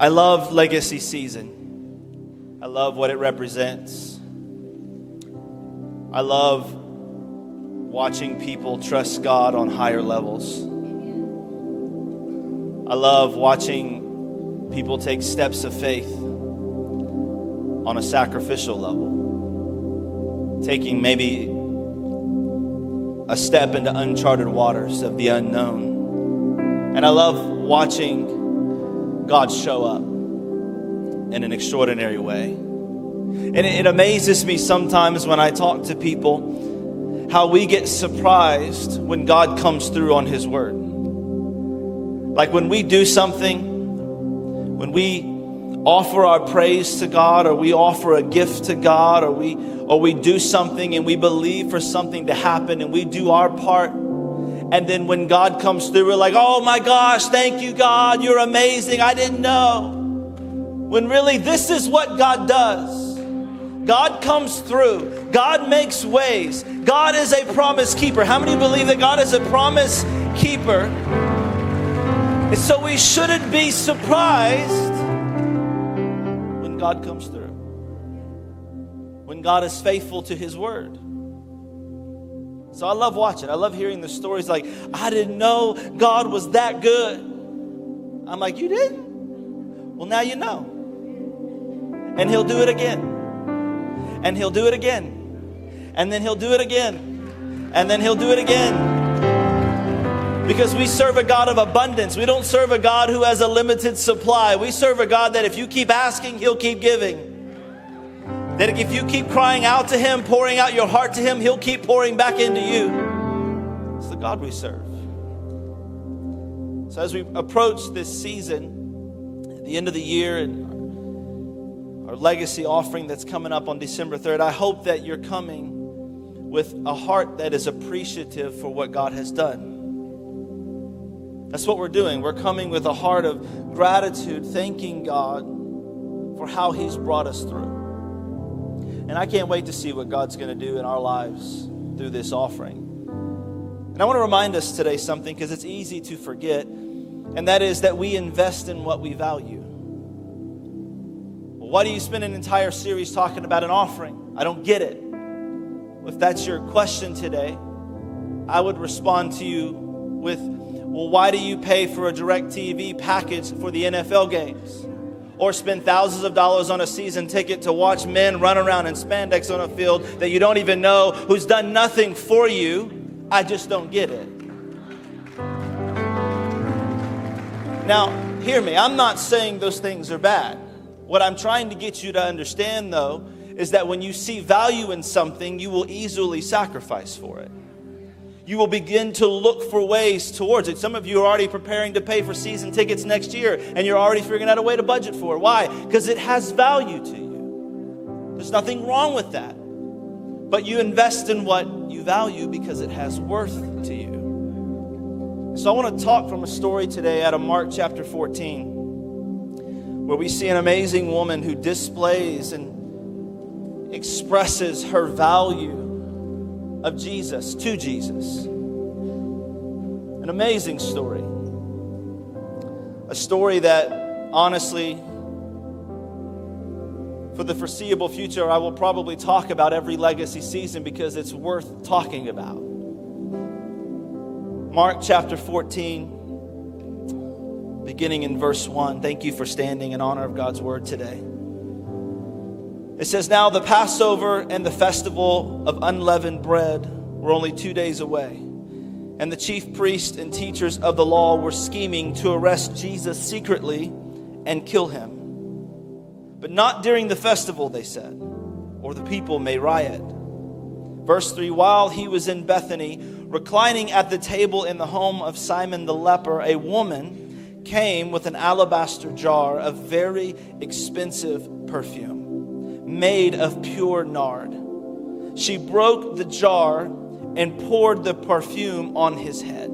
I love legacy season. I love what it represents. I love watching people trust God on higher levels. I love watching people take steps of faith on a sacrificial level, taking maybe a step into uncharted waters of the unknown. And I love watching God show up in an extraordinary way. And it amazes me sometimes when I talk to people how we get surprised when God comes through on His word. Like when we do something, when we offer our praise to God or we offer a gift to God or we or we do something and we believe for something to happen and we do our part and then when God comes through we're like, "Oh my gosh, thank you God, you're amazing. I didn't know." When really this is what God does. God comes through. God makes ways. God is a promise keeper. How many believe that God is a promise keeper? And so we shouldn't be surprised when God comes through. When God is faithful to his word. So I love watching. I love hearing the stories like, I didn't know God was that good. I'm like, you didn't? Well, now you know. And he'll do it again and he'll do it again. And then he'll do it again. And then he'll do it again. Because we serve a God of abundance. We don't serve a God who has a limited supply. We serve a God that if you keep asking, he'll keep giving. That if you keep crying out to him, pouring out your heart to him, he'll keep pouring back into you. It's the God we serve. So as we approach this season, at the end of the year, and our legacy offering that's coming up on December 3rd. I hope that you're coming with a heart that is appreciative for what God has done. That's what we're doing. We're coming with a heart of gratitude, thanking God for how He's brought us through. And I can't wait to see what God's going to do in our lives through this offering. And I want to remind us today something because it's easy to forget, and that is that we invest in what we value. Why do you spend an entire series talking about an offering? I don't get it. If that's your question today, I would respond to you with, well, why do you pay for a DirecTV package for the NFL games? Or spend thousands of dollars on a season ticket to watch men run around in spandex on a field that you don't even know, who's done nothing for you? I just don't get it. Now, hear me, I'm not saying those things are bad. What I'm trying to get you to understand, though, is that when you see value in something, you will easily sacrifice for it. You will begin to look for ways towards it. Some of you are already preparing to pay for season tickets next year, and you're already figuring out a way to budget for it. Why? Because it has value to you. There's nothing wrong with that. But you invest in what you value because it has worth to you. So I want to talk from a story today out of Mark chapter 14 where we see an amazing woman who displays and expresses her value of Jesus to Jesus. An amazing story. A story that, honestly, for the foreseeable future, I will probably talk about every legacy season because it's worth talking about. Mark chapter 14 beginning in verse 1. Thank you for standing in honor of God's word today. It says, Now the Passover and the festival of unleavened bread were only two days away, and the chief priests and teachers of the law were scheming to arrest Jesus secretly and kill him. But not during the festival, they said, or the people may riot. Verse 3 While he was in Bethany, reclining at the table in the home of Simon the leper, a woman came with an alabaster jar of very expensive perfume made of pure nard. She broke the jar and poured the perfume on his head.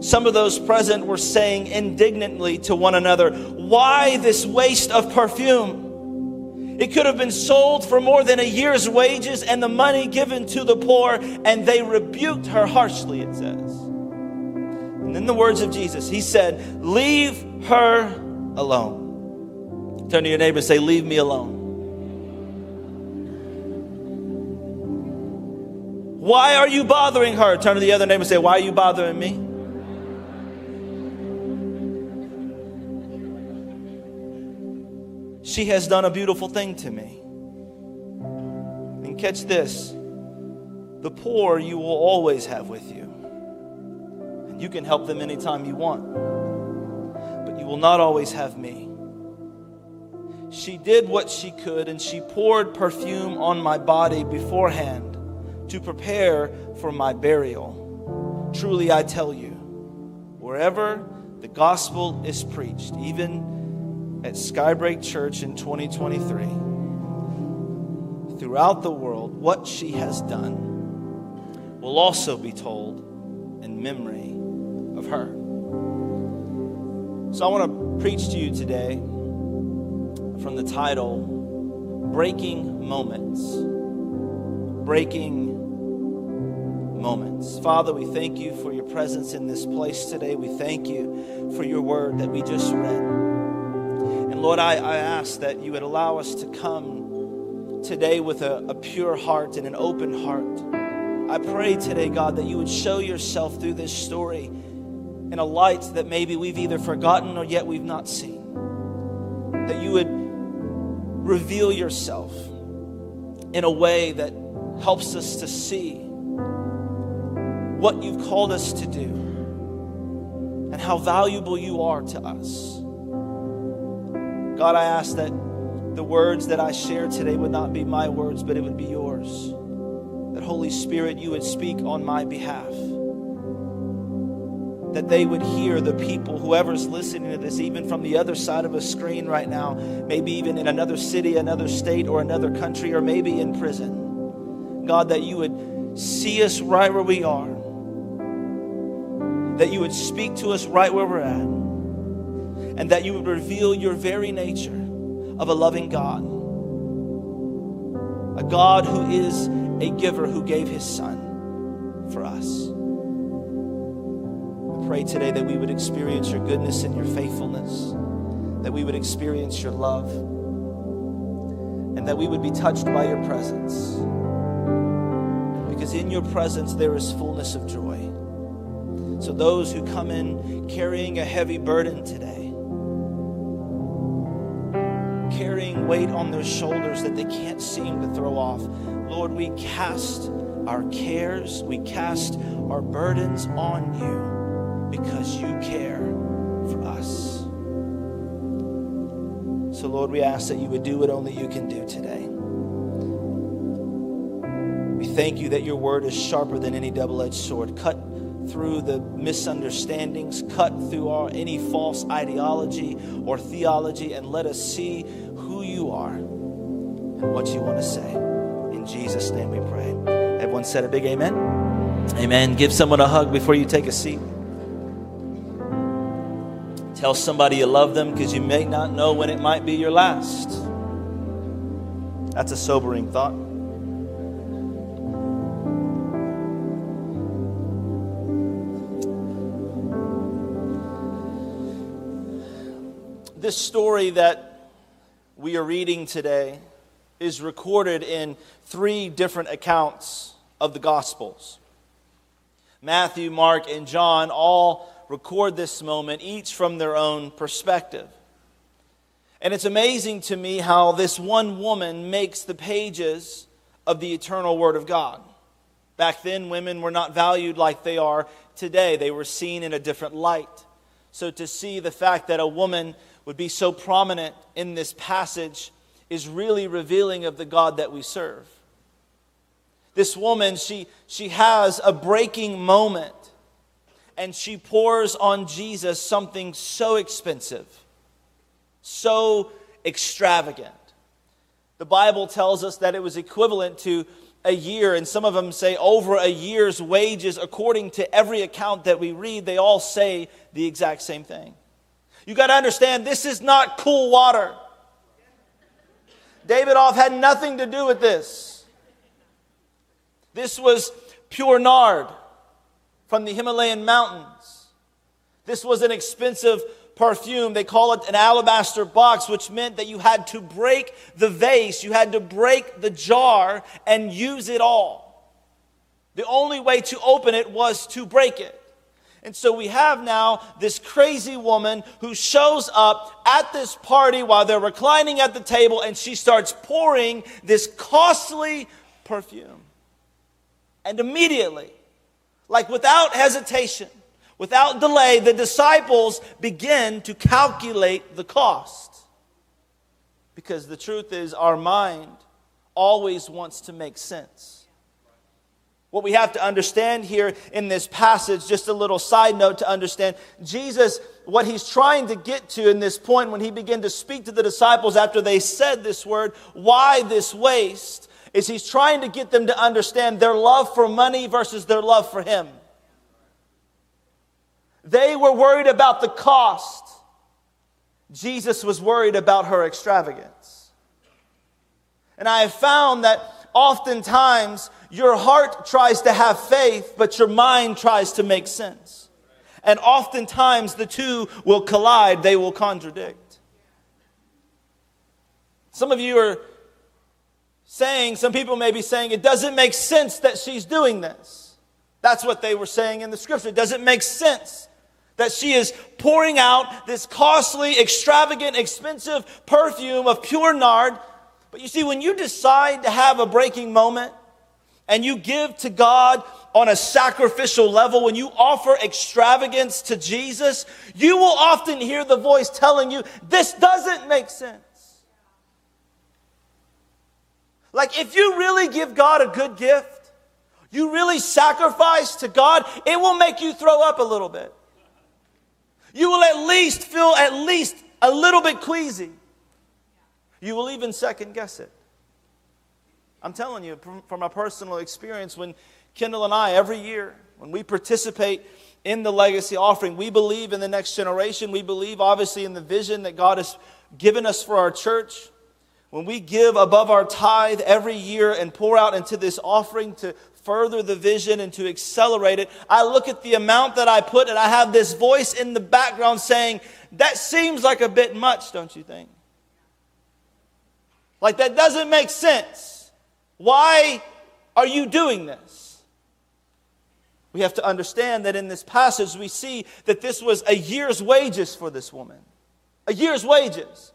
Some of those present were saying indignantly to one another, Why this waste of perfume? It could have been sold for more than a year's wages and the money given to the poor. And they rebuked her harshly, it says. And in the words of Jesus, he said, Leave her alone. Turn to your neighbor and say, Leave me alone. Why are you bothering her? Turn to the other neighbor and say, Why are you bothering me? She has done a beautiful thing to me. And catch this the poor you will always have with you. And you can help them anytime you want. But you will not always have me. She did what she could, and she poured perfume on my body beforehand to prepare for my burial. Truly, I tell you, wherever the gospel is preached, even at Skybreak Church in 2023, throughout the world, what she has done will also be told in memory of her. So I want to preach to you today from the title Breaking Moments. Breaking Moments. Father, we thank you for your presence in this place today. We thank you for your word that we just read. And Lord, I, I ask that you would allow us to come today with a, a pure heart and an open heart I pray today, God, that you would show yourself through this story in a light that maybe we've either forgotten or yet we've not seen. That you would reveal yourself in a way that helps us to see what you've called us to do and how valuable you are to us. God, I ask that the words that I share today would not be my words, but it would be yours that Holy Spirit, you would speak on my behalf. That they would hear the people, whoever's listening to this, even from the other side of a screen right now, maybe even in another city, another state, or another country, or maybe in prison. God, that you would see us right where we are, that you would speak to us right where we're at, and that you would reveal your very nature of a loving God. A God who is a giver who gave his son for us. I pray today that we would experience your goodness and your faithfulness, that we would experience your love, and that we would be touched by your presence. Because in your presence there is fullness of joy. So, those who come in carrying a heavy burden today, carrying weight on their shoulders that they can't seem to throw off. Lord, we cast our cares, we cast our burdens on you because you care for us. So, Lord, we ask that you would do what only you can do today. We thank you that your word is sharper than any double edged sword, cut through the misunderstandings, cut through any false ideology or theology, and let us see who you are and what you want to say. In Jesus' name we pray. Everyone said a big amen. Amen. Give someone a hug before you take a seat. Tell somebody you love them because you may not know when it might be your last. That's a sobering thought. This story that we are reading today is recorded in three different accounts of the Gospels. Matthew, Mark, and John all record this moment, each from their own perspective. And it's amazing to me how this one woman makes the pages of the eternal Word of God. Back then, women were not valued like they are today, they were seen in a different light. So to see the fact that a woman would be so prominent in this passage is really revealing of the God that we serve. This woman, she, she has a breaking moment and she pours on Jesus something so expensive, so extravagant. The Bible tells us that it was equivalent to a year, and some of them say over a year's wages, according to every account that we read, they all say the exact same thing. You got to understand, this is not Cool Water. Davidoff had nothing to do with this. This was pure nard from the Himalayan mountains. This was an expensive perfume. They call it an alabaster box, which meant that you had to break the vase, you had to break the jar and use it all. The only way to open it was to break it. And so we have now this crazy woman who shows up at this party while they're reclining at the table and she starts pouring this costly perfume. And immediately, like without hesitation, without delay, the disciples begin to calculate the cost. Because the truth is, our mind always wants to make sense. What we have to understand here in this passage, just a little side note to understand, Jesus, what he's trying to get to in this point when he began to speak to the disciples after they said this word, why this waste, is he's trying to get them to understand their love for money versus their love for him. They were worried about the cost. Jesus was worried about her extravagance. And I have found that oftentimes your heart tries to have faith, but your mind tries to make sense. And oftentimes the two will collide, they will contradict. Some of you are saying, some people may be saying, it doesn't make sense that she's doing this. That's what they were saying in the scripture. It doesn't make sense that she is pouring out this costly, extravagant, expensive perfume of pure nard. But you see, when you decide to have a breaking moment, and you give to God on a sacrificial level, when you offer extravagance to Jesus, you will often hear the voice telling you, This doesn't make sense. Like, if you really give God a good gift, you really sacrifice to God, it will make you throw up a little bit. You will at least feel at least a little bit queasy. You will even second guess it. I'm telling you from, from my personal experience, when Kendall and I, every year, when we participate in the legacy offering, we believe in the next generation. We believe, obviously, in the vision that God has given us for our church. When we give above our tithe every year and pour out into this offering to further the vision and to accelerate it, I look at the amount that I put and I have this voice in the background saying, That seems like a bit much, don't you think? Like, that doesn't make sense. Why are you doing this? We have to understand that in this passage, we see that this was a year's wages for this woman. A year's wages.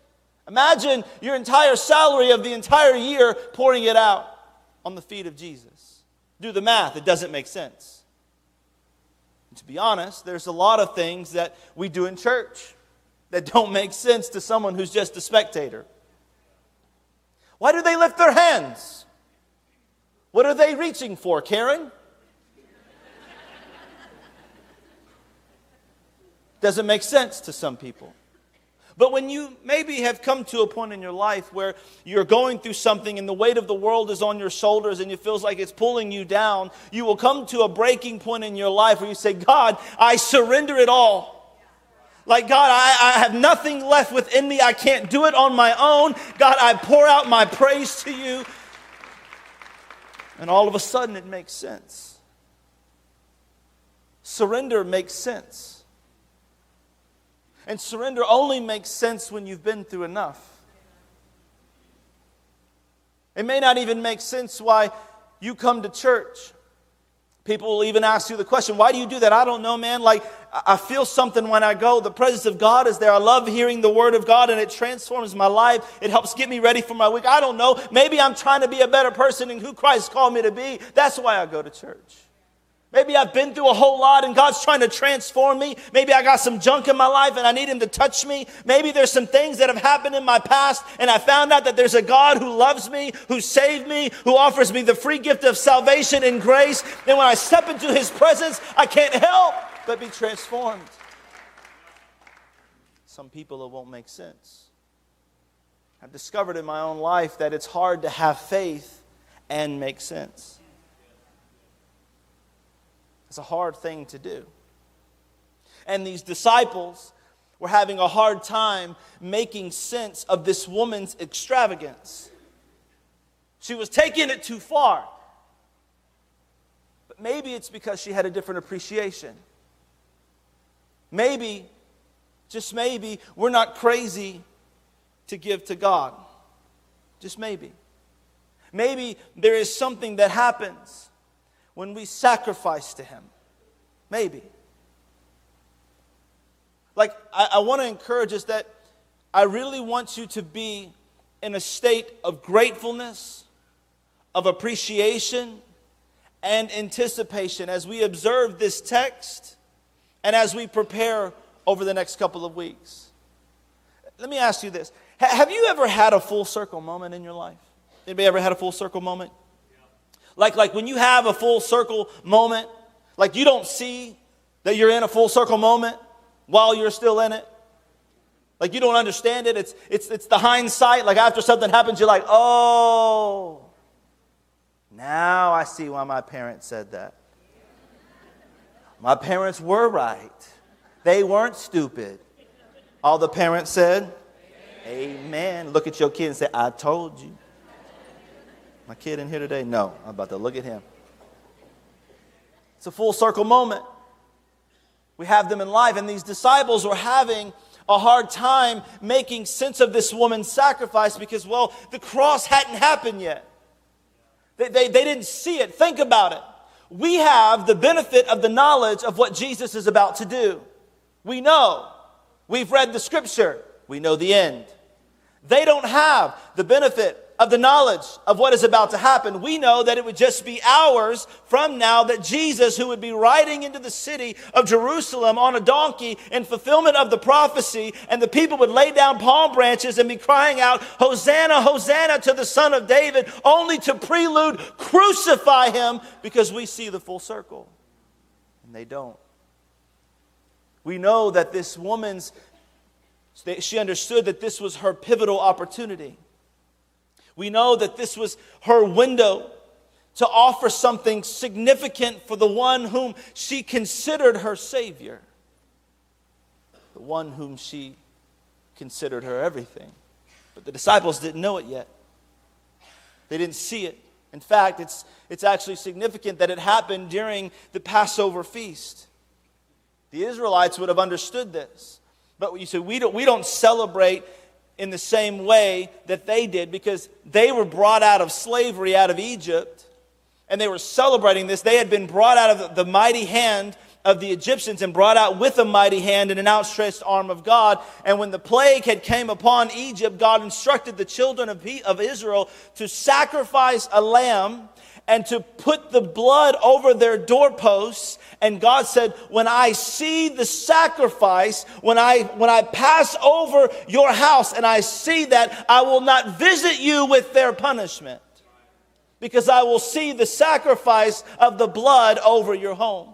Imagine your entire salary of the entire year pouring it out on the feet of Jesus. Do the math, it doesn't make sense. And to be honest, there's a lot of things that we do in church that don't make sense to someone who's just a spectator. Why do they lift their hands? What are they reaching for, Karen? Doesn't make sense to some people. But when you maybe have come to a point in your life where you're going through something and the weight of the world is on your shoulders and it feels like it's pulling you down, you will come to a breaking point in your life where you say, God, I surrender it all. Like, God, I, I, have nothing left within me. I can't do it on my own. God, I pour out my praise to you. And all of a sudden, it makes sense. Surrender makes sense. And surrender only makes sense when you've been through enough. It may not even make sense why you come to church. People will even ask you the question, why do you do that? I don't know, man. Like, I feel something when I go. The presence of God is there. I love hearing the word of God and it transforms my life. It helps get me ready for my week. I don't know. Maybe I'm trying to be a better person in who Christ called me to be. That's why I go to church. Maybe I've been through a whole lot and God's trying to transform me. Maybe I got some junk in my life and I need Him to touch me. Maybe there's some things that have happened in my past and I found out that there's a God who loves me, who saved me, who offers me the free gift of salvation and grace. And when I step into His presence, I can't help but be transformed. Some people, it won't make sense. I've discovered in my own life that it's hard to have faith and make sense. It's a hard thing to do. And these disciples were having a hard time making sense of this woman's extravagance. She was taking it too far. But maybe it's because she had a different appreciation. Maybe just maybe, we're not crazy to give to God. Just maybe. Maybe there is something that happens when we sacrifice to Him. Maybe. Like, I, I want to encourage us that I really want you to be in a state of gratefulness, of appreciation, and anticipation as we observe this text and as we prepare over the next couple of weeks. Let me ask you this Have you ever had a full circle moment in your life? Anybody ever had a full circle moment? Like, like when you have a full circle moment, like you don't see that you're in a full circle moment while you're still in it. Like you don't understand it. It's, it's, it's the hindsight. Like after something happens, you're like, oh, now I see why my parents said that. My parents were right. They weren't stupid. All the parents said, Amen. Amen. Look at your kid and say, I told you. My kid in here today? No, I'm about to look at him. It's a full circle moment. We have them in life, and these disciples were having a hard time making sense of this woman's sacrifice because, well, the cross hadn't happened yet. They, they, they didn't see it. Think about it. We have the benefit of the knowledge of what Jesus is about to do. We know. We've read the scripture. We know the end. They don't have the benefit of the knowledge of what is about to happen. We know that it would just be hours from now that Jesus, who would be riding into the city of Jerusalem on a donkey in fulfillment of the prophecy, and the people would lay down palm branches and be crying out, Hosanna, Hosanna to the Son of David, only to prelude, crucify him, because we see the full circle. And they don't. We know that this woman's, she understood that this was her pivotal opportunity. We know that this was her window to offer something significant for the one whom she considered her Savior, the one whom she considered her everything. But the disciples didn't know it yet, they didn't see it. In fact, it's, it's actually significant that it happened during the Passover feast. The Israelites would have understood this. But you say, we don't, we don't celebrate in the same way that they did because they were brought out of slavery out of Egypt and they were celebrating this. They had been brought out of the mighty hand of the Egyptians and brought out with a mighty hand and an outstretched arm of God. And when the plague had came upon Egypt, God instructed the children of, of Israel to sacrifice a lamb and to put the blood over their doorposts. And God said, when I see the sacrifice, when I, when I pass over your house and I see that, I will not visit you with their punishment because I will see the sacrifice of the blood over your home.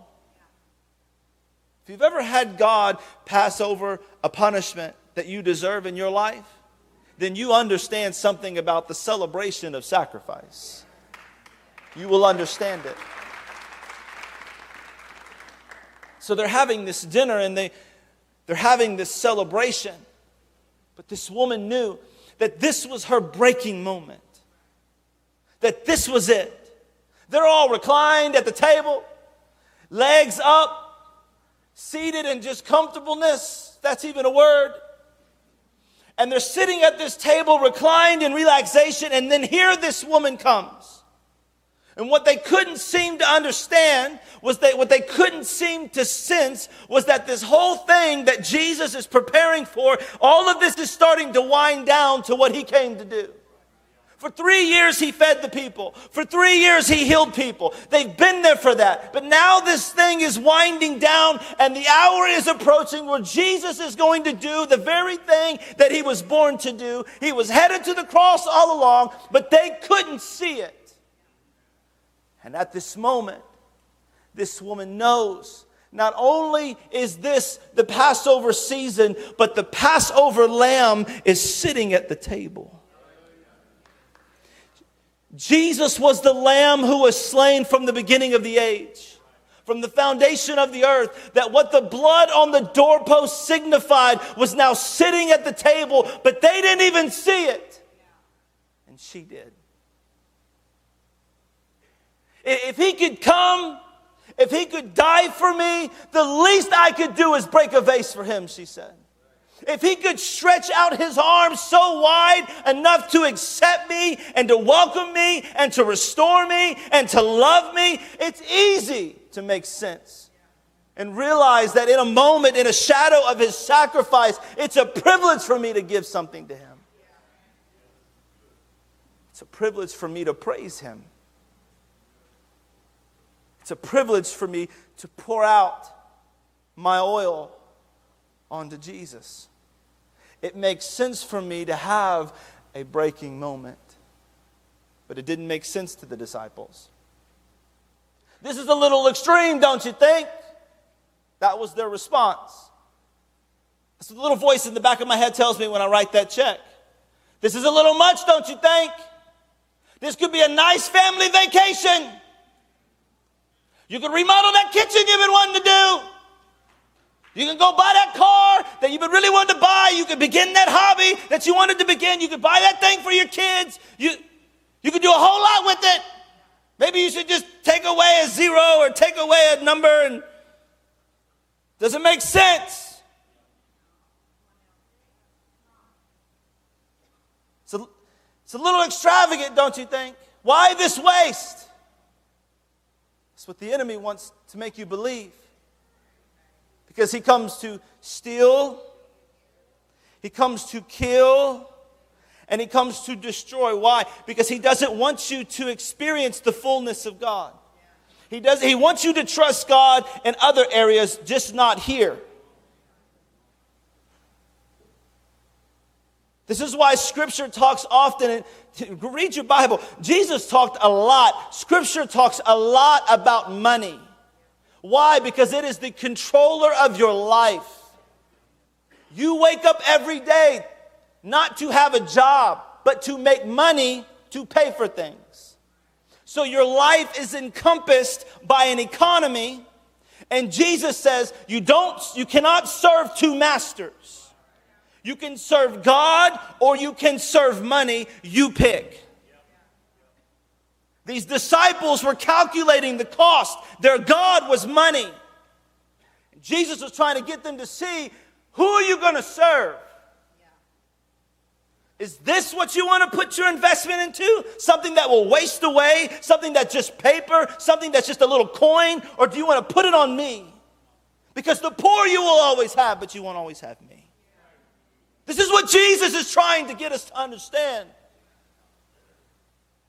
If you've ever had God pass over a punishment that you deserve in your life, then you understand something about the celebration of sacrifice you will understand it. So they're having this dinner and they, they're having this celebration. But this woman knew that this was her breaking moment, that this was it. They're all reclined at the table, legs up, seated in just comfortableness. That's even a word. And they're sitting at this table, reclined in relaxation, and then here this woman comes. And what they couldn't seem to understand was that what they couldn't seem to sense was that this whole thing that Jesus is preparing for, all of this is starting to wind down to what he came to do. For three years, he fed the people. For three years, he healed people. They've been there for that. But now this thing is winding down, and the hour is approaching where Jesus is going to do the very thing that he was born to do. He was headed to the cross all along, but they couldn't see it. And at this moment, this woman knows not only is this the Passover season, but the Passover lamb is sitting at the table. Jesus was the lamb who was slain from the beginning of the age, from the foundation of the earth, that what the blood on the doorpost signified was now sitting at the table, but they didn't even see it. And she did. If he could come, if he could die for me, the least I could do is break a vase for him, she said. if he could stretch out his arms so wide enough to accept me and to welcome me and to restore me and to love me, it's easy to make sense and realize that in a moment, in a shadow of his sacrifice, it's a privilege for me to give something to him. It's a privilege for me to praise him. It's a privilege for me to pour out my oil onto Jesus. It makes sense for me to have a breaking moment. But it didn't make sense to the disciples. This is a little extreme, don't you think? That was their response. So the little voice in the back of my head tells me when I write that check. This is a little much, don't you think? This could be a nice family vacation. You could remodel that kitchen you've been wanting to do. You can go buy that car that you've been really wanting to buy. You can begin that hobby that you wanted to begin. You could buy that thing for your kids. You, you could do a whole lot with it. Maybe you should just take away a zero or take away a number and does it make sense? It's a, it's a little extravagant, don't you think? Why this waste? That's what the enemy wants to make you believe because he comes to steal, he comes to kill, and he comes to destroy. Why? Because he doesn't want you to experience the fullness of God. He does he wants you to trust God in other areas, just not here. This is why scripture talks often read your Bible. Jesus talked a lot. Scripture talks a lot about money. Why? Because it is the controller of your life. You wake up every day not to have a job, but to make money to pay for things. So your life is encompassed by an economy, and Jesus says you don't you cannot serve two masters. You can serve God or you can serve money, you pick. These disciples were calculating the cost. Their God was money. Jesus was trying to get them to see who are you going to serve? Is this what you want to put your investment into? Something that will waste away? Something that's just paper? Something that's just a little coin? Or do you want to put it on me? Because the poor you will always have, but you won't always have me. This is what Jesus is trying to get us to understand.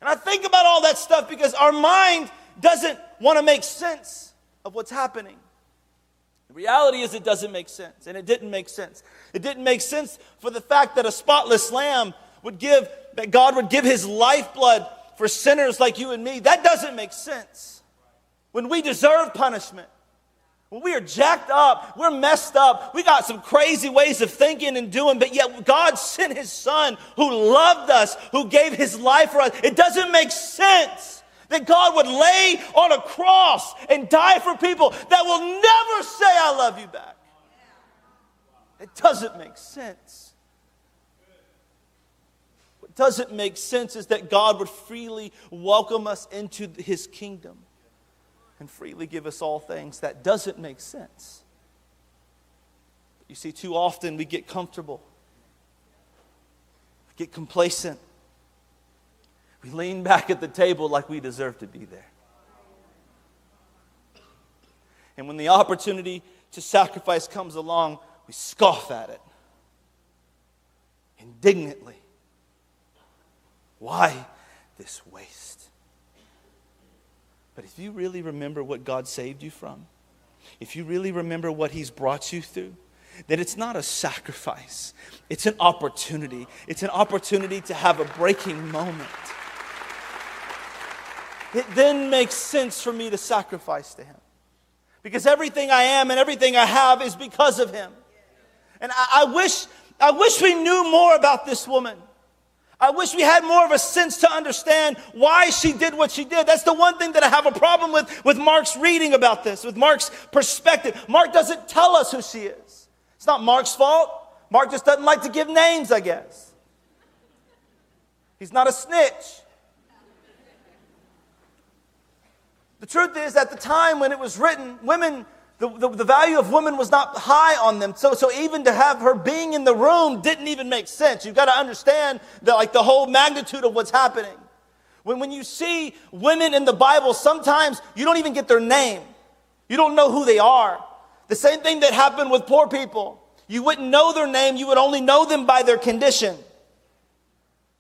And I think about all that stuff because our mind doesn't want to make sense of what's happening. The reality is, it doesn't make sense, and it didn't make sense. It didn't make sense for the fact that a spotless lamb would give, that God would give his lifeblood for sinners like you and me. That doesn't make sense. When we deserve punishment, when we are jacked up, we're messed up, we got some crazy ways of thinking and doing, but yet God sent His Son who loved us, who gave His life for us. It doesn't make sense that God would lay on a cross and die for people that will never say, I love you back. It doesn't make sense. What doesn't make sense is that God would freely welcome us into His kingdom and freely give us all things. That doesn't make sense. You see, too often we get comfortable, we get complacent, we lean back at the table like we deserve to be there. And when the opportunity to sacrifice comes along, we scoff at it indignantly. Why this waste? But if you really remember what God saved you from, if you really remember what He's brought you through, that it's not a sacrifice, it's an opportunity. It's an opportunity to have a breaking moment. It then makes sense for me to sacrifice to Him. Because everything I am and everything I have is because of Him. And I, I wish, I wish we knew more about this woman. I wish we had more of a sense to understand why she did what she did. That's the one thing that I have a problem with, with Mark's reading about this, with Mark's perspective. Mark doesn't tell us who she is. It's not Mark's fault. Mark just doesn't like to give names, I guess. He's not a snitch. The truth is, at the time when it was written, women The, the, the, value of women was not high on them. So, so even to have her being in the room didn't even make sense. You've got to understand that like the whole magnitude of what's happening. When, when you see women in the Bible, sometimes you don't even get their name. You don't know who they are. The same thing that happened with poor people. You wouldn't know their name. You would only know them by their condition.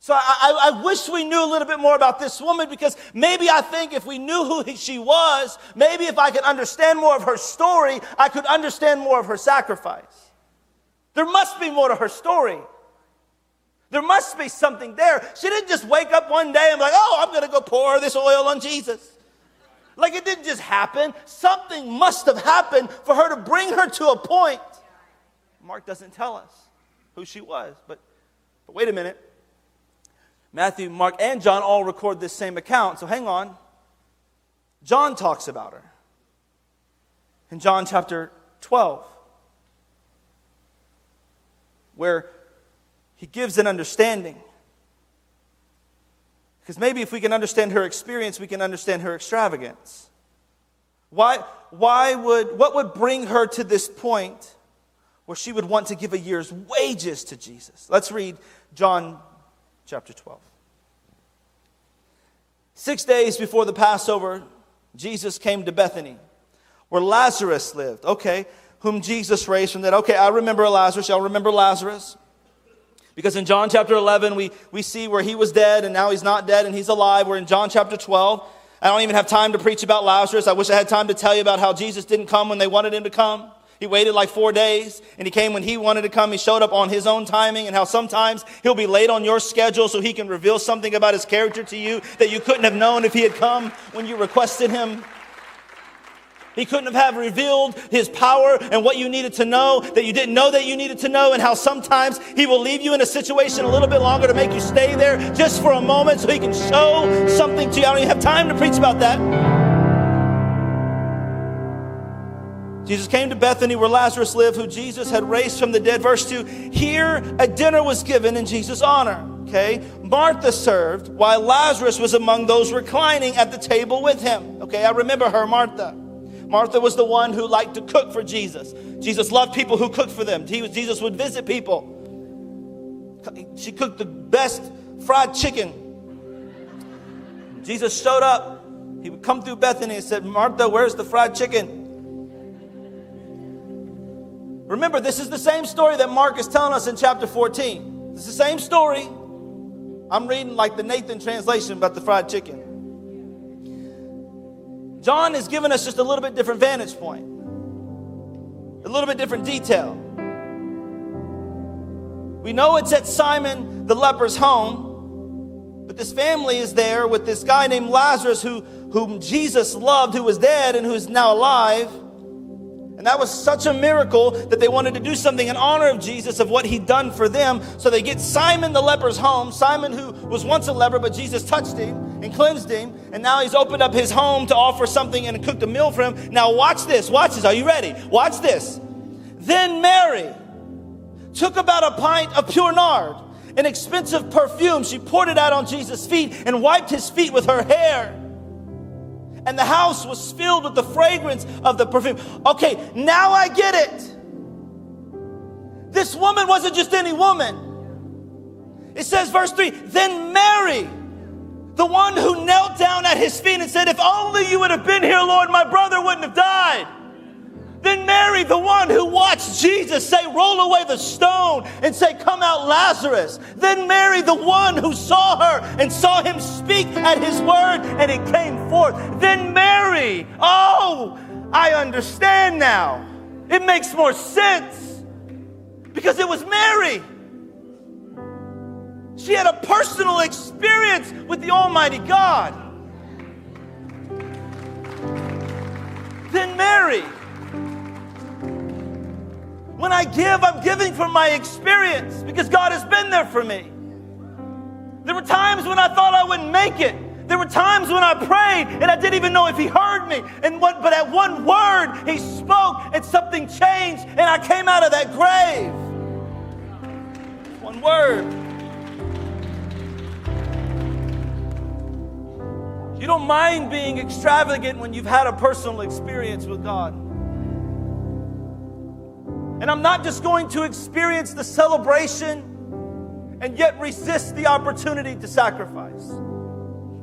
So I, I, wish we knew a little bit more about this woman because maybe I think if we knew who she was, maybe if I could understand more of her story, I could understand more of her sacrifice. There must be more to her story. There must be something there. She didn't just wake up one day and be like, oh, I'm going to go pour this oil on Jesus. Like it didn't just happen. Something must have happened for her to bring her to a point. Mark doesn't tell us who she was, but, but wait a minute. Matthew, Mark, and John all record this same account. So hang on. John talks about her in John chapter 12, where he gives an understanding. Because maybe if we can understand her experience, we can understand her extravagance. Why, why would, what would bring her to this point where she would want to give a year's wages to Jesus? Let's read John chapter 12. Six days before the Passover, Jesus came to Bethany, where Lazarus lived. Okay, whom Jesus raised from that. Okay, I remember Lazarus. Y'all remember Lazarus? Because in John chapter 11, we, we see where he was dead and now he's not dead and he's alive. We're in John chapter 12. I don't even have time to preach about Lazarus. I wish I had time to tell you about how Jesus didn't come when they wanted him to come. He waited like four days and he came when he wanted to come. He showed up on his own timing and how sometimes he'll be late on your schedule so he can reveal something about his character to you that you couldn't have known if he had come when you requested him. He couldn't have revealed his power and what you needed to know that you didn't know that you needed to know, and how sometimes he will leave you in a situation a little bit longer to make you stay there just for a moment so he can show something to you. I don't even have time to preach about that. Jesus came to Bethany where Lazarus lived, who Jesus had raised from the dead. Verse 2 Here a dinner was given in Jesus' honor. Okay? Martha served while Lazarus was among those reclining at the table with him. Okay, I remember her, Martha. Martha was the one who liked to cook for Jesus. Jesus loved people who cooked for them. Jesus would visit people. She cooked the best fried chicken. Jesus showed up. He would come through Bethany and said, Martha, where's the fried chicken? Remember, this is the same story that Mark is telling us in chapter 14. It's the same story. I'm reading like the Nathan translation about the fried chicken. John is giving us just a little bit different vantage point, a little bit different detail. We know it's at Simon the leper's home, but this family is there with this guy named Lazarus who, whom Jesus loved, who was dead and who is now alive. And that was such a miracle that they wanted to do something in honor of Jesus, of what he'd done for them. So they get Simon the leper's home. Simon, who was once a leper, but Jesus touched him and cleansed him. And now he's opened up his home to offer something and cooked a meal for him. Now, watch this. Watch this. Are you ready? Watch this. Then Mary took about a pint of pure nard, an expensive perfume. She poured it out on Jesus' feet and wiped his feet with her hair and the house was filled with the fragrance of the perfume. Okay, now I get it. This woman wasn't just any woman. It says, verse 3 Then Mary, the one who knelt down at his feet and said, If only you would have been here, Lord, my brother wouldn't have died. Then Mary, the one who watched Jesus say, Roll away the stone and say, Come out, Lazarus. Then Mary, the one who saw her and saw him speak at his word and it came forth. Then Mary, oh, I understand now. It makes more sense because it was Mary. She had a personal experience with the Almighty God. Then Mary, when I give, I'm giving from my experience because God has been there for me. There were times when I thought I wouldn't make it. There were times when I prayed and I didn't even know if He heard me. And what, but at one word, He spoke and something changed and I came out of that grave. One word. You don't mind being extravagant when you've had a personal experience with God. And I'm not just going to experience the celebration and yet resist the opportunity to sacrifice.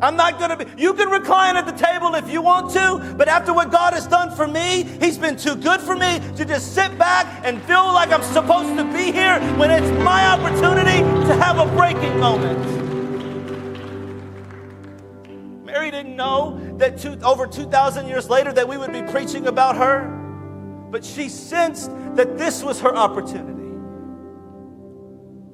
I'm not going to be, you can recline at the table if you want to, but after what God has done for me, He's been too good for me to just sit back and feel like I'm supposed to be here when it's my opportunity to have a breaking moment. Mary didn't know that two, over 2,000 years later that we would be preaching about her, but she sensed that this was her opportunity.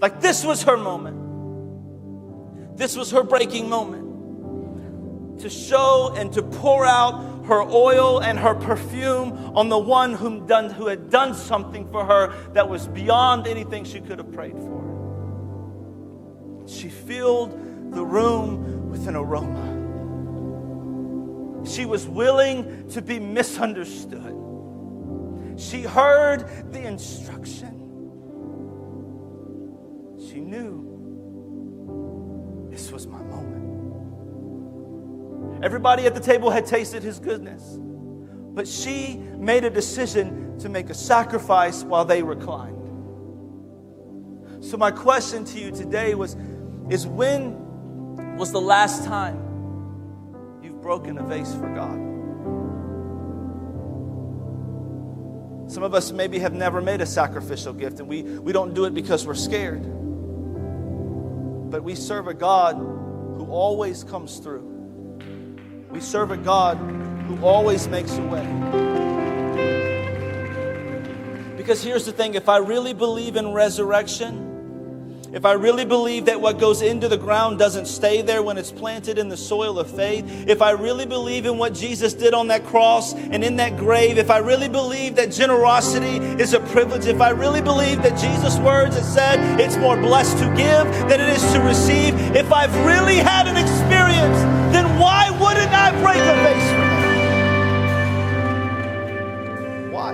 Like this was her moment. This was her breaking moment to show and to pour out her oil and her perfume on the one whom done, who had done something for her that was beyond anything she could have prayed for. She filled the room with an aroma. She was willing to be misunderstood. She heard the instruction. She knew this was my moment. Everybody at the table had tasted his goodness. But she made a decision to make a sacrifice while they reclined. So my question to you today was is when was the last time you've broken a vase for God? Some of us maybe have never made a sacrificial gift, and we, we don't do it because we're scared. But we serve a God who always comes through. We serve a God who always makes a way. Because here's the thing if I really believe in resurrection, if I really believe that what goes into the ground doesn't stay there when it's planted in the soil of faith, if I really believe in what Jesus did on that cross and in that grave, if I really believe that generosity is a privilege, if I really believe that Jesus' words have said it's more blessed to give than it is to receive, if I've really had an experience, then why wouldn't I break a vase Why?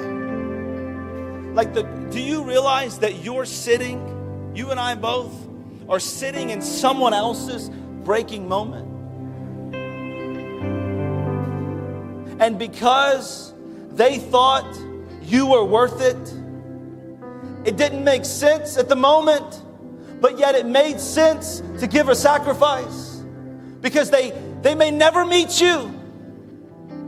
Like the do you realize that you're sitting you and I both are sitting in someone else's breaking moment. And because they thought you were worth it, it didn't make sense at the moment, but yet it made sense to give a sacrifice because they, they may never meet you.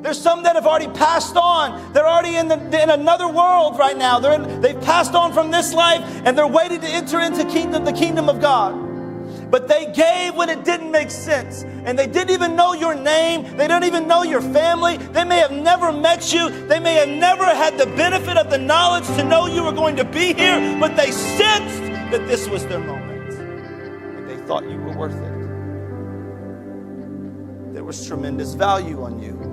There's some that have already passed on. They're already in, the, in another world right now. They're in, they've passed on from this life and they're waiting to enter into kingdom, the kingdom of God. But they gave when it didn't make sense. And they didn't even know your name. They don't even know your family. They may have never met you. They may have never had the benefit of the knowledge to know you were going to be here. But they sensed that this was their moment. And they thought you were worth it. There was tremendous value on you.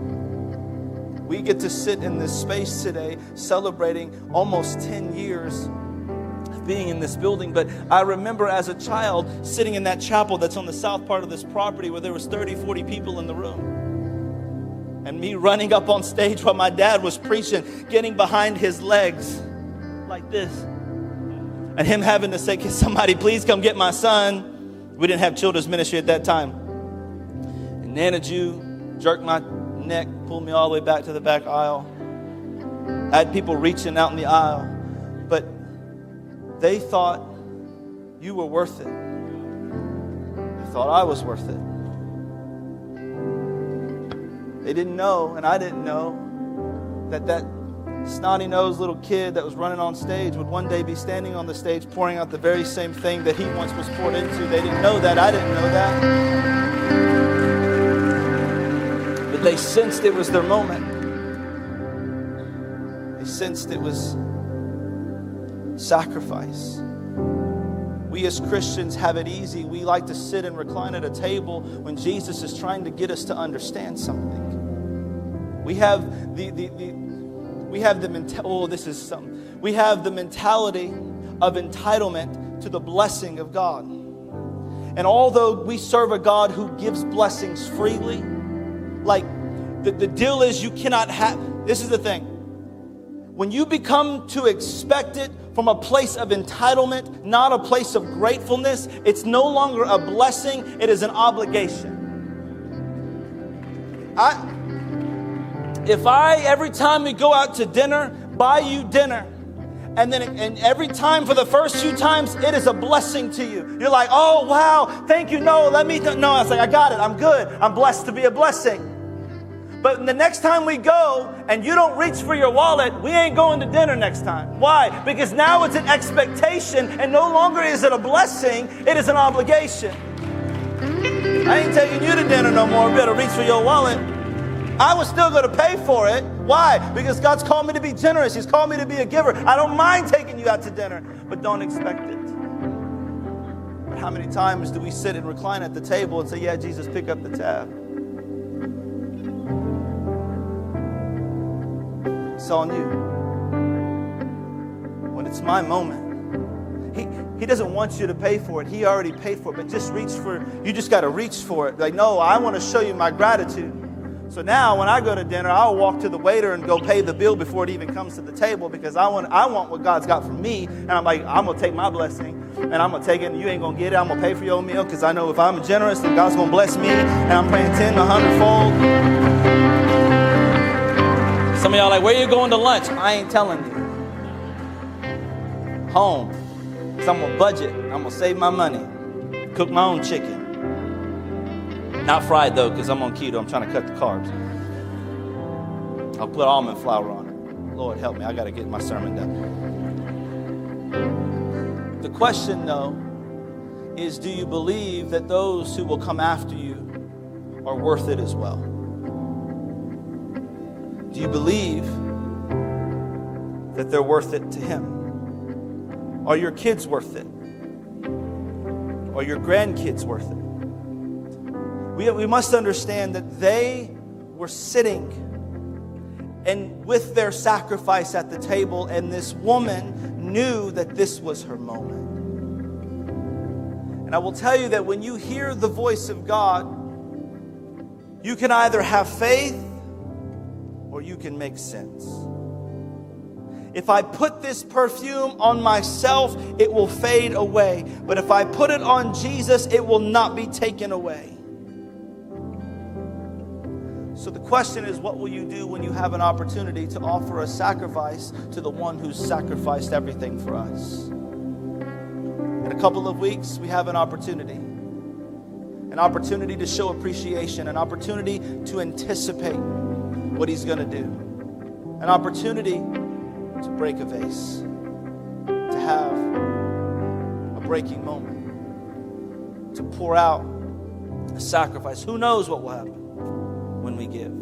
We get to sit in this space today celebrating almost 10 years being in this building. But I remember as a child sitting in that chapel that's on the south part of this property where there was 30, 40 people in the room. And me running up on stage while my dad was preaching, getting behind his legs like this. And him having to say, Can somebody please come get my son? We didn't have children's ministry at that time. And Nana Jew jerked my neck, pulled me all the way back to the back aisle. I had people reaching out in the aisle, but they thought you were worth it. They thought I was worth it. They didn't know, and I didn't know, that that snotty nosed little kid that was running on stage would one day be standing on the stage pouring out the very same thing that he once was poured into. They didn't know that. I didn't know that. They sensed it was their moment. They sensed it was sacrifice. We as Christians have it easy. We like to sit and recline at a table when Jesus is trying to get us to understand something. We have the, the, the we have the oh, this is something. We have the mentality of entitlement to the blessing of God. And although we serve a God who gives blessings freely, like the, the deal is you cannot have, this is the thing. When you become to expect it from a place of entitlement, not a place of gratefulness, it's no longer a blessing, it is an obligation. I, if I, every time we go out to dinner, buy you dinner, and then and every time for the first few times it is a blessing to you you're like oh wow thank you no let me th-. no i was like i got it i'm good i'm blessed to be a blessing but the next time we go and you don't reach for your wallet, we ain't going to dinner next time. Why? Because now it's an expectation and no longer is it a blessing, it is an obligation. I ain't taking you to dinner no more. You better reach for your wallet. I was still going to pay for it. Why? Because God's called me to be generous. He's called me to be a giver. I don't mind taking you out to dinner, but don't expect it. But how many times do we sit and recline at the table and say, Yeah, Jesus, pick up the tab? It's on you. When it's my moment, he, he doesn't want you to pay for it. He already paid for it, but just reach for you just got to reach for it. Like, no, I want to show you my gratitude. So now when I go to dinner, I'll walk to the waiter and go pay the bill before it even comes to the table because I want I want what God's got for me. And I'm like, I'm gonna take my blessing and I'm gonna take it and you ain't gonna get it. I'm gonna pay for your meal because I know if I'm generous, then God's gonna bless me and I'm praying 10, to 100 fold. Some of y'all like, where you going to lunch? I ain't telling you. Home. Cause I'm gonna budget. I'm gonna save my money. Cook my own chicken. Not fried though, because I'm on keto. I'm trying to cut the carbs. I'll put almond flour on it. Lord help me, I gotta get my sermon done. The question though is do you believe that those who will come after you are worth it as well? Do you believe that they're worth it to Him? Are your kids worth it? Are your grandkids worth it? We, we must understand that they were sitting and with their sacrifice at the table, and this woman knew that this was her moment. And I will tell you that when you hear the voice of God, you can either have faith or you can make sense. If I put this perfume on myself, it will fade away. But if I put it on Jesus, it will not be taken away. So the question is, what will you do when you have an opportunity to offer a sacrifice to the one who's sacrificed everything for us? In a couple of weeks, we have an opportunity an opportunity to show appreciation, an opportunity to anticipate what He's going to do. An opportunity to break a vase, to have a breaking moment, to pour out a sacrifice. Who knows what will happen when we give?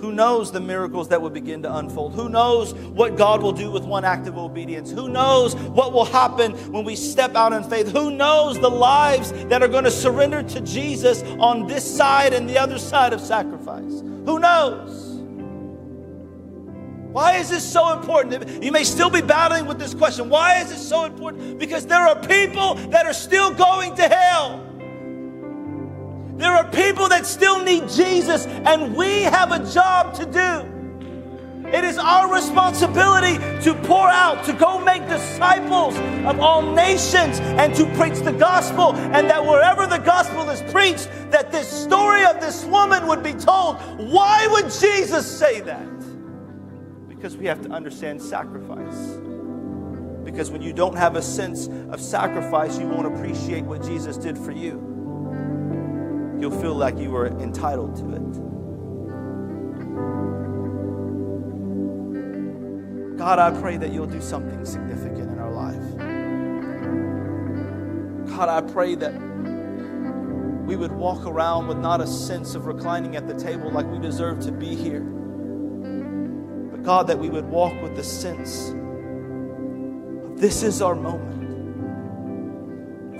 Who knows the miracles that will begin to unfold? Who knows what God will do with one act of obedience? Who knows what will happen when we step out in faith? Who knows the lives that are going to surrender to Jesus on this side and the other side of sacrifice? Who knows? Why is this so important? You may still be battling with this question. Why is this so important? Because there are people that are still going to hell. There are people that still need Jesus, and we have a job to do. It is our responsibility to pour out, to go make disciples of all nations, and to preach the gospel. And that wherever the gospel is preached, that this story of this woman would be told. Why would Jesus say that? Because we have to understand sacrifice. Because when you don't have a sense of sacrifice, you won't appreciate what Jesus did for you. You'll feel like you were entitled to it. God, I pray that you'll do something significant in our life. God, I pray that we would walk around with not a sense of reclining at the table like we deserve to be here God, that we would walk with the sense of this is our moment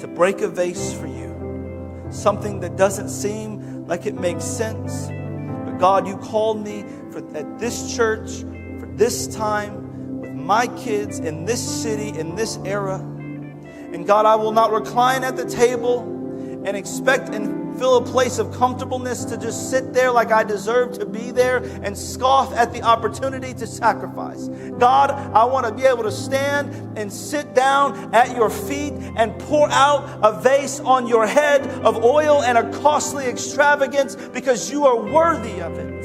to break a vase for you. Something that doesn't seem like it makes sense. But God, you called me for, at this church for this time with my kids in this city, in this era. And God, I will not recline at the table and expect and feel a place of comfortableness to just sit there like I deserve to be there and scoff at the opportunity to sacrifice. God, I want to be able to stand and sit down at your feet and pour out a vase on your head of oil and a costly extravagance because you are worthy of it,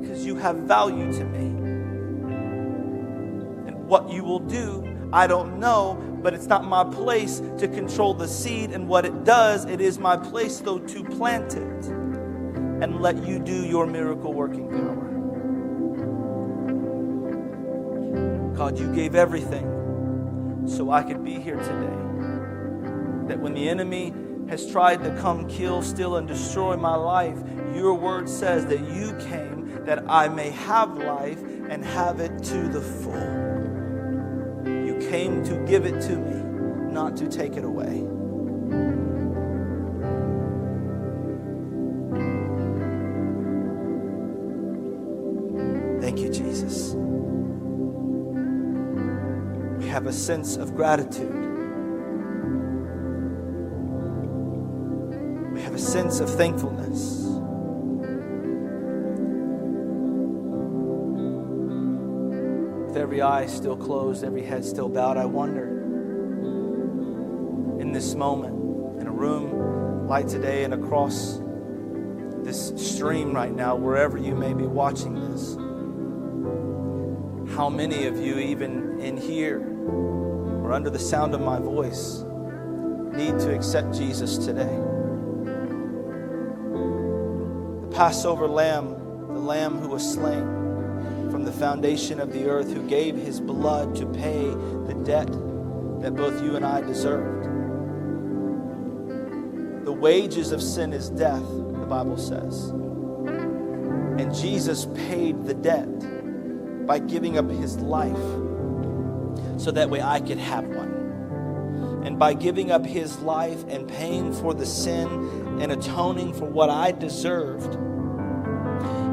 because you have value to me. And What you will do, I don't know, but it's not my place to control the seed and what it does. It is my place, though, to plant it and let you do your miracle working power. God, you gave everything so I could be here today. That when the enemy has tried to come kill, steal, and destroy my life, your word says that you came that I may have life and have it to the full. Came to give it to me, not to take it away. Thank you, Jesus. We have a sense of gratitude. We have a sense of thankfulness. Every eye still closed, every head still bowed, I wonder in this moment, in a room like today and across this stream right now, wherever you may be watching this, how many of you, even in here or under the sound of my voice, need to accept Jesus today? The Passover lamb, the lamb who was slain the foundation of the earth, who gave his blood to pay the debt that both you and I deserved. The wages of sin is death, the Bible says. And Jesus paid the debt by giving up his life so that way I could have one. And by giving up his life and paying for the sin and atoning for what I deserved,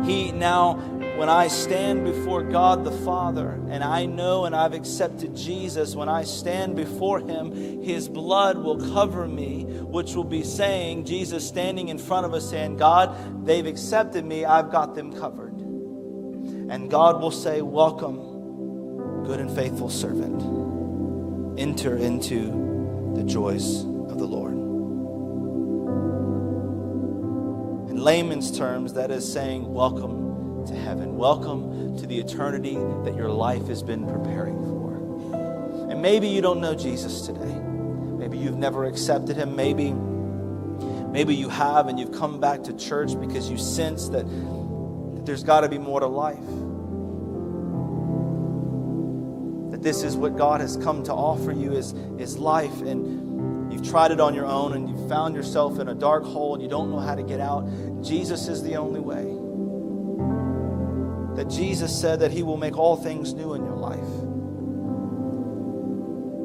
he now when I stand before God the Father and I know and I've accepted Jesus, when I stand before Him, His blood will cover me, which will be saying, Jesus standing in front of us saying, God, they've accepted me, I've got them covered. And God will say, Welcome, good and faithful servant. Enter into the joys of the Lord. In layman's terms, that is saying, Welcome to heaven. Welcome to the eternity that your life has been preparing for. And maybe you don't know Jesus today. Maybe you've never accepted him. Maybe maybe you have and you've come back to church because you sense that, that there's got to be more to life. That this is what God has come to offer you is, is life and you've tried it on your own and you've found yourself in a dark hole and you don't know how to get out. Jesus is the only way that Jesus said that He will make all things new in your life.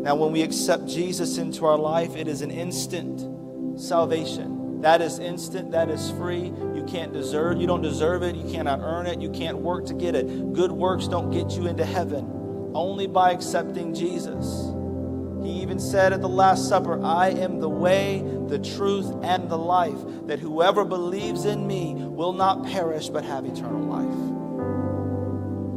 Now, when we accept Jesus into our life, it is an instant salvation. That is instant, that is free. You can't deserve, you don't deserve it, you cannot earn it, you can't work to get it. Good works don't get you into heaven, only by accepting Jesus. He even said at the Last Supper, I am the way, the truth, and the life, that whoever believes in me will not perish but have eternal life.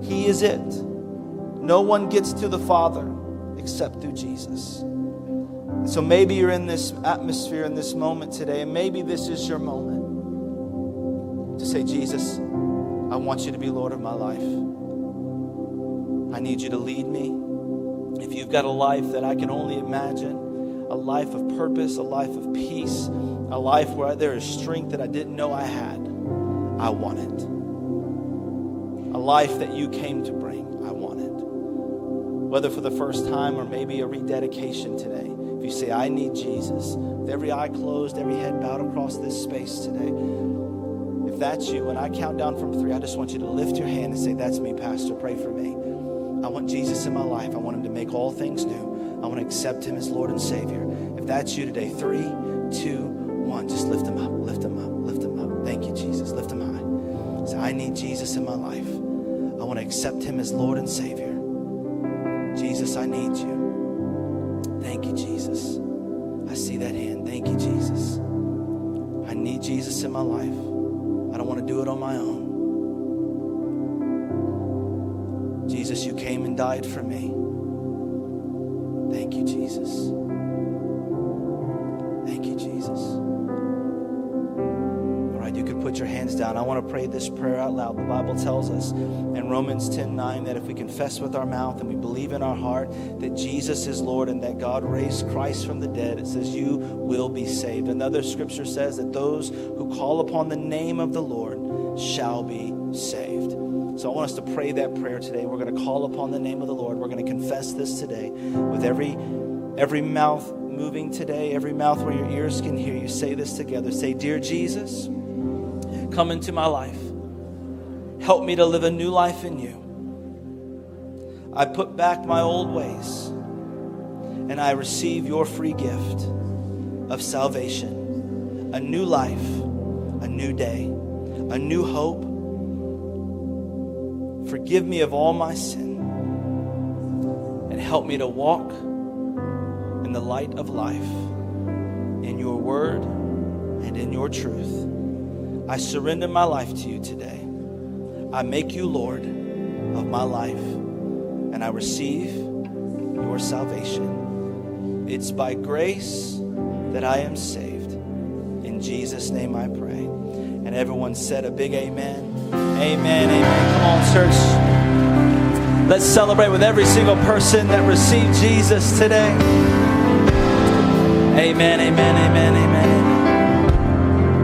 He is it. No one gets to the Father except through Jesus. so maybe you're in this atmosphere in this moment today, and maybe this is your moment to say, Jesus, I want you to be Lord of my life. I need you to lead me. If you've got a life that I can only imagine, a life of purpose, a life of peace, a life where there is strength that I didn't know I had, I want it life that you came to bring. I want it. Whether for the first time or maybe a rededication today. If you say, I need Jesus, with every eye closed, every head bowed across this space today, if that's you, when I count down from three, I just want you to lift your hand and say, That's me, Pastor. Pray for me. I want Jesus in my life. I want him to make all things new. I want to accept him as Lord and Savior. If that's you today, three, two, one, just lift him up, lift him up, lift him up. Thank you, Jesus. Lift him high. Say, I need Jesus in my life. Want to accept him as Lord and Savior. Jesus, I need you. Thank you, Jesus. I see that hand. Thank you, Jesus. I need Jesus in my life. I don't want to do it on my own. Jesus, you came and died for me. Thank you, Jesus. Down. I want to pray this prayer out loud. The Bible tells us in Romans 10 9 that if we confess with our mouth and we believe in our heart that Jesus is Lord and that God raised Christ from the dead, it says, You will be saved. Another scripture says that those who call upon the name of the Lord shall be saved. So I want us to pray that prayer today. We're going to call upon the name of the Lord. We're going to confess this today with every every mouth moving today, every mouth where your ears can hear you. Say this together. Say, Dear Jesus, come into my life. Help me to live a new life in you. I put back my old ways and I receive your free gift of salvation, a new life, a new day, a new hope. Forgive me of all my sin and help me to walk in the light of life, in your word and in your truth. I surrender my life to you today. I make you Lord of my life, and I receive your salvation. It's by grace that I am saved. In Jesus' name I pray. And everyone said a big amen. Amen. Amen. Come on, church. Let's celebrate with every single person that received Jesus today. Amen, amen, amen, amen.